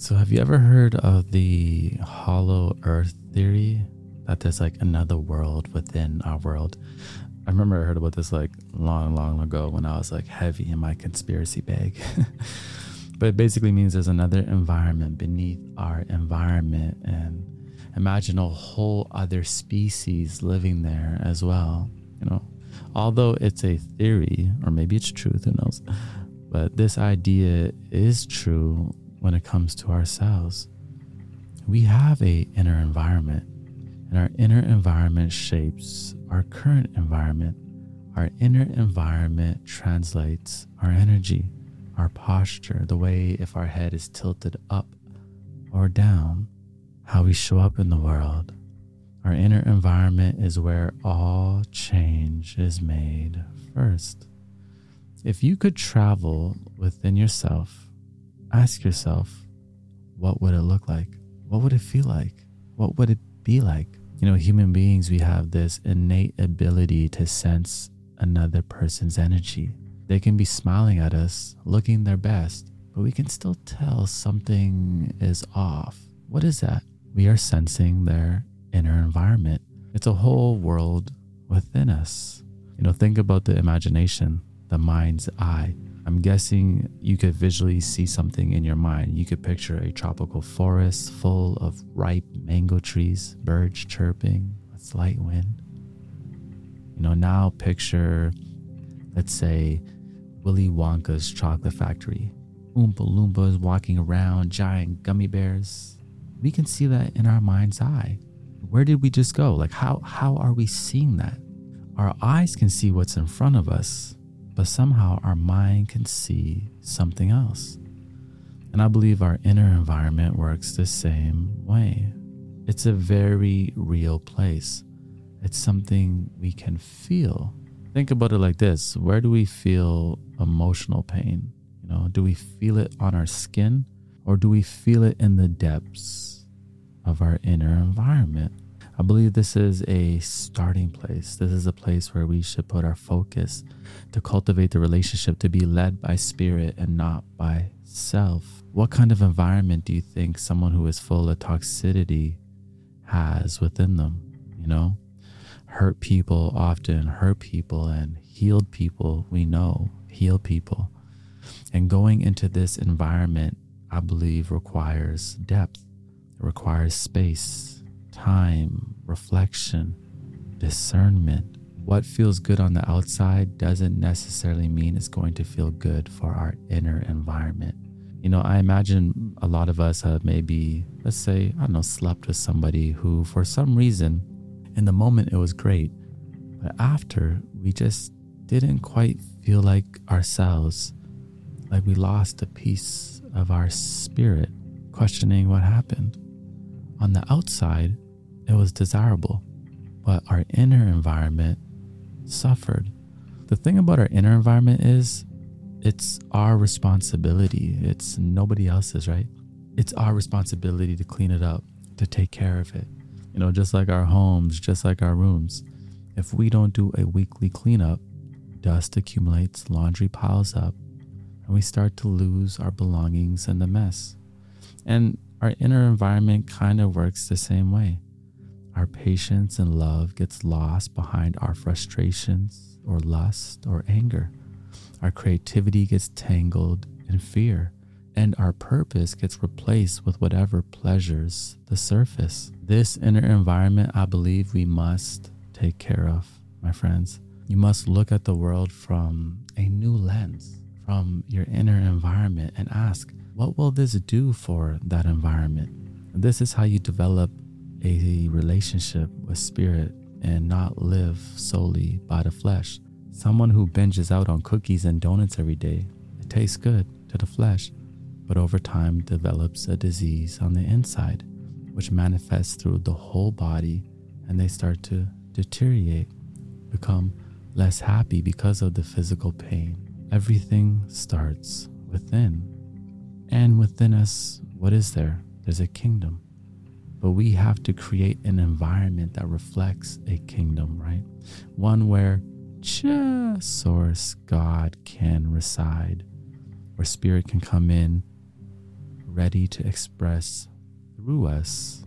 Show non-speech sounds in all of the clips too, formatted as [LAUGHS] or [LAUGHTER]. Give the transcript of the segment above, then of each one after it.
So, have you ever heard of the hollow earth theory? That there's like another world within our world. I remember I heard about this like long, long ago when I was like heavy in my conspiracy bag. [LAUGHS] but it basically means there's another environment beneath our environment and imagine a whole other species living there as well. You know, although it's a theory, or maybe it's truth, who knows? But this idea is true when it comes to ourselves. We have a inner environment, and our inner environment shapes our current environment. Our inner environment translates our energy, our posture, the way if our head is tilted up or down, how we show up in the world. Our inner environment is where all change is made first. If you could travel within yourself, ask yourself, what would it look like? What would it feel like? What would it be like? You know, human beings, we have this innate ability to sense another person's energy. They can be smiling at us, looking their best, but we can still tell something is off. What is that? We are sensing their inner environment. It's a whole world within us. You know, think about the imagination the mind's eye. I'm guessing you could visually see something in your mind. You could picture a tropical forest full of ripe mango trees, birds chirping, a slight wind. You know, now picture, let's say, Willy Wonka's chocolate factory. Oompa Loompas walking around, giant gummy bears. We can see that in our mind's eye. Where did we just go? Like, how, how are we seeing that? Our eyes can see what's in front of us, but somehow our mind can see something else. And I believe our inner environment works the same way. It's a very real place. It's something we can feel. Think about it like this where do we feel emotional pain? You know, do we feel it on our skin or do we feel it in the depths of our inner environment? I believe this is a starting place. This is a place where we should put our focus to cultivate the relationship to be led by spirit and not by self. What kind of environment do you think someone who is full of toxicity has within them? You know, hurt people often hurt people, and healed people we know heal people. And going into this environment, I believe, requires depth, it requires space time, reflection, discernment. What feels good on the outside doesn't necessarily mean it's going to feel good for our inner environment. You know, I imagine a lot of us have maybe, let's say, I don't know, slept with somebody who, for some reason, in the moment it was great, but after we just didn't quite feel like ourselves, like we lost a piece of our spirit, questioning what happened. On the outside, it was desirable, but our inner environment suffered. The thing about our inner environment is it's our responsibility. It's nobody else's, right? It's our responsibility to clean it up, to take care of it. You know, just like our homes, just like our rooms. If we don't do a weekly cleanup, dust accumulates, laundry piles up, and we start to lose our belongings in the mess. And our inner environment kind of works the same way. Our patience and love gets lost behind our frustrations or lust or anger. Our creativity gets tangled in fear, and our purpose gets replaced with whatever pleasures the surface. This inner environment, I believe we must take care of, my friends. You must look at the world from a new lens, from your inner environment, and ask, what will this do for that environment? this is how you develop a relationship with spirit and not live solely by the flesh. Someone who binges out on cookies and donuts every day, it tastes good to the flesh, but over time develops a disease on the inside, which manifests through the whole body and they start to deteriorate, become less happy because of the physical pain. Everything starts within. And within us, what is there? There's a kingdom. But we have to create an environment that reflects a kingdom, right? One where just source God can reside, where spirit can come in, ready to express through us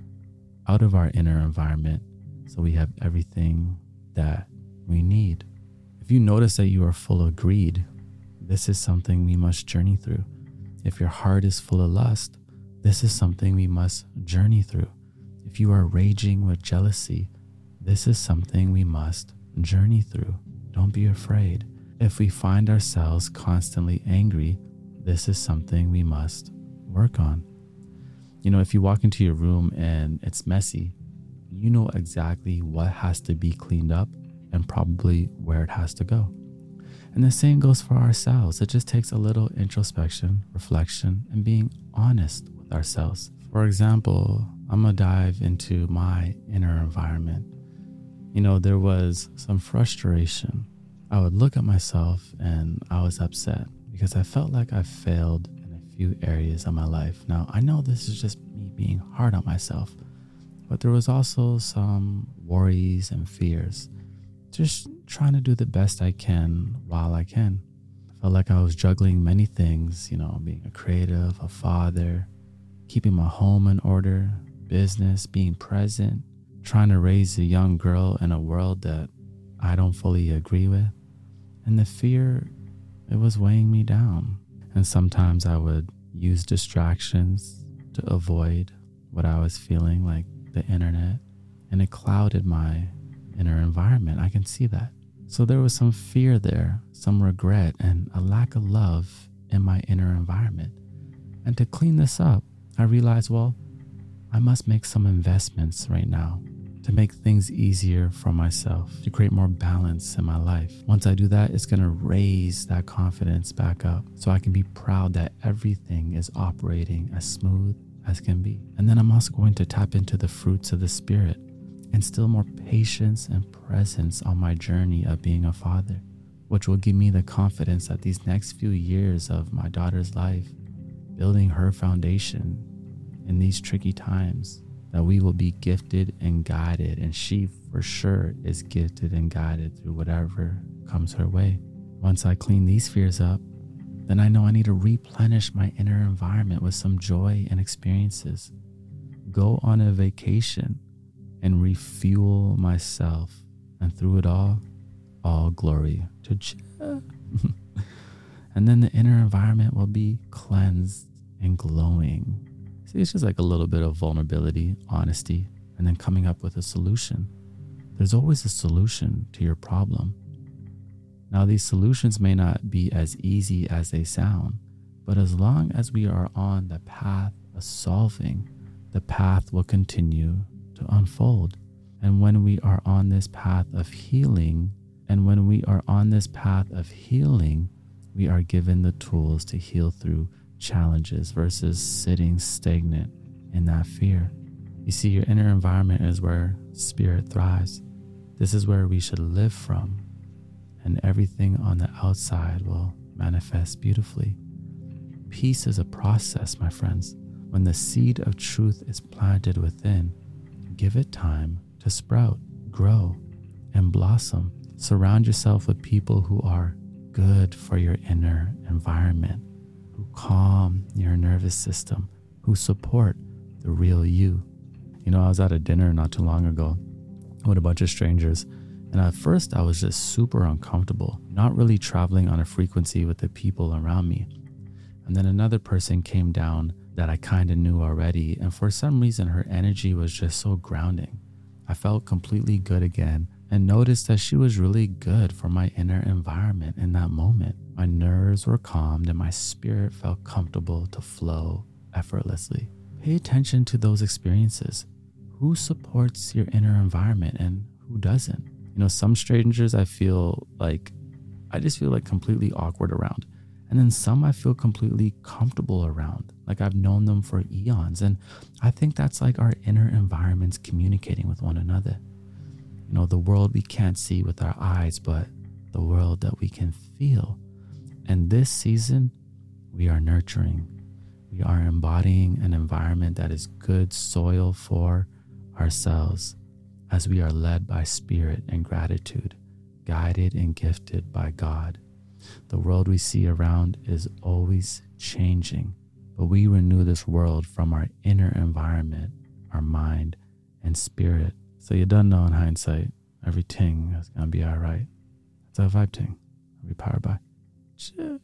out of our inner environment so we have everything that we need. If you notice that you are full of greed, this is something we must journey through. If your heart is full of lust, this is something we must journey through. If you are raging with jealousy, this is something we must journey through. Don't be afraid. If we find ourselves constantly angry, this is something we must work on. You know, if you walk into your room and it's messy, you know exactly what has to be cleaned up and probably where it has to go. And the same goes for ourselves. It just takes a little introspection, reflection, and being honest with ourselves. For example, I'm gonna dive into my inner environment. You know, there was some frustration. I would look at myself and I was upset because I felt like I failed in a few areas of my life. Now, I know this is just me being hard on myself, but there was also some worries and fears. Just trying to do the best I can while I can. I felt like I was juggling many things, you know, being a creative, a father, keeping my home in order, business, being present, trying to raise a young girl in a world that I don't fully agree with. And the fear, it was weighing me down. And sometimes I would use distractions to avoid what I was feeling, like the internet, and it clouded my inner environment. I can see that. So there was some fear there, some regret, and a lack of love in my inner environment. And to clean this up, I realized, well, I must make some investments right now to make things easier for myself, to create more balance in my life. Once I do that, it's going to raise that confidence back up so I can be proud that everything is operating as smooth as can be. And then I'm also going to tap into the fruits of the Spirit, instill more patience and presence on my journey of being a father, which will give me the confidence that these next few years of my daughter's life, building her foundation in these tricky times, that we will be gifted and guided, and she for sure is gifted and guided through whatever comes her way. Once I clean these fears up, then I know I need to replenish my inner environment with some joy and experiences. Go on a vacation and refuel myself, and through it all, all glory to Jah. [LAUGHS] and then the inner environment will be cleansed and glowing See, it's just like a little bit of vulnerability, honesty, and then coming up with a solution. There's always a solution to your problem. Now, these solutions may not be as easy as they sound, but as long as we are on the path of solving, the path will continue to unfold. And when we are on this path of healing, and when we are on this path of healing, we are given the tools to heal through challenges versus sitting stagnant in that fear. You see, your inner environment is where spirit thrives. This is where we should live from, and everything on the outside will manifest beautifully. Peace is a process, my friends. When the seed of truth is planted within, give it time to sprout, grow, and blossom. Surround yourself with people who are good for your inner environment calm your nervous system, who support the real you. You know, I was at a dinner not too long ago with a bunch of strangers, and at first I was just super uncomfortable, not really traveling on a frequency with the people around me. And then another person came down that I kind of knew already, and for some reason her energy was just so grounding. I felt completely good again and noticed that she was really good for my inner environment in that moment. My nerves were calmed and my spirit felt comfortable to flow effortlessly. Pay attention to those experiences. Who supports your inner environment and who doesn't? You know, some strangers I feel like, I just feel like completely awkward around. And then some I feel completely comfortable around. Like I've known them for eons. And I think that's like our inner environments communicating with one another you know, the world we can't see with our eyes, but the world that we can feel. And this season, we are nurturing. We are embodying an environment that is good soil for ourselves as we are led by spirit and gratitude, guided and gifted by God. The world we see around is always changing, but we renew this world from our inner environment, our mind and spirit. So you don't know in hindsight, everything is gonna be all right. It's a vibe ting. We powered by. Shit.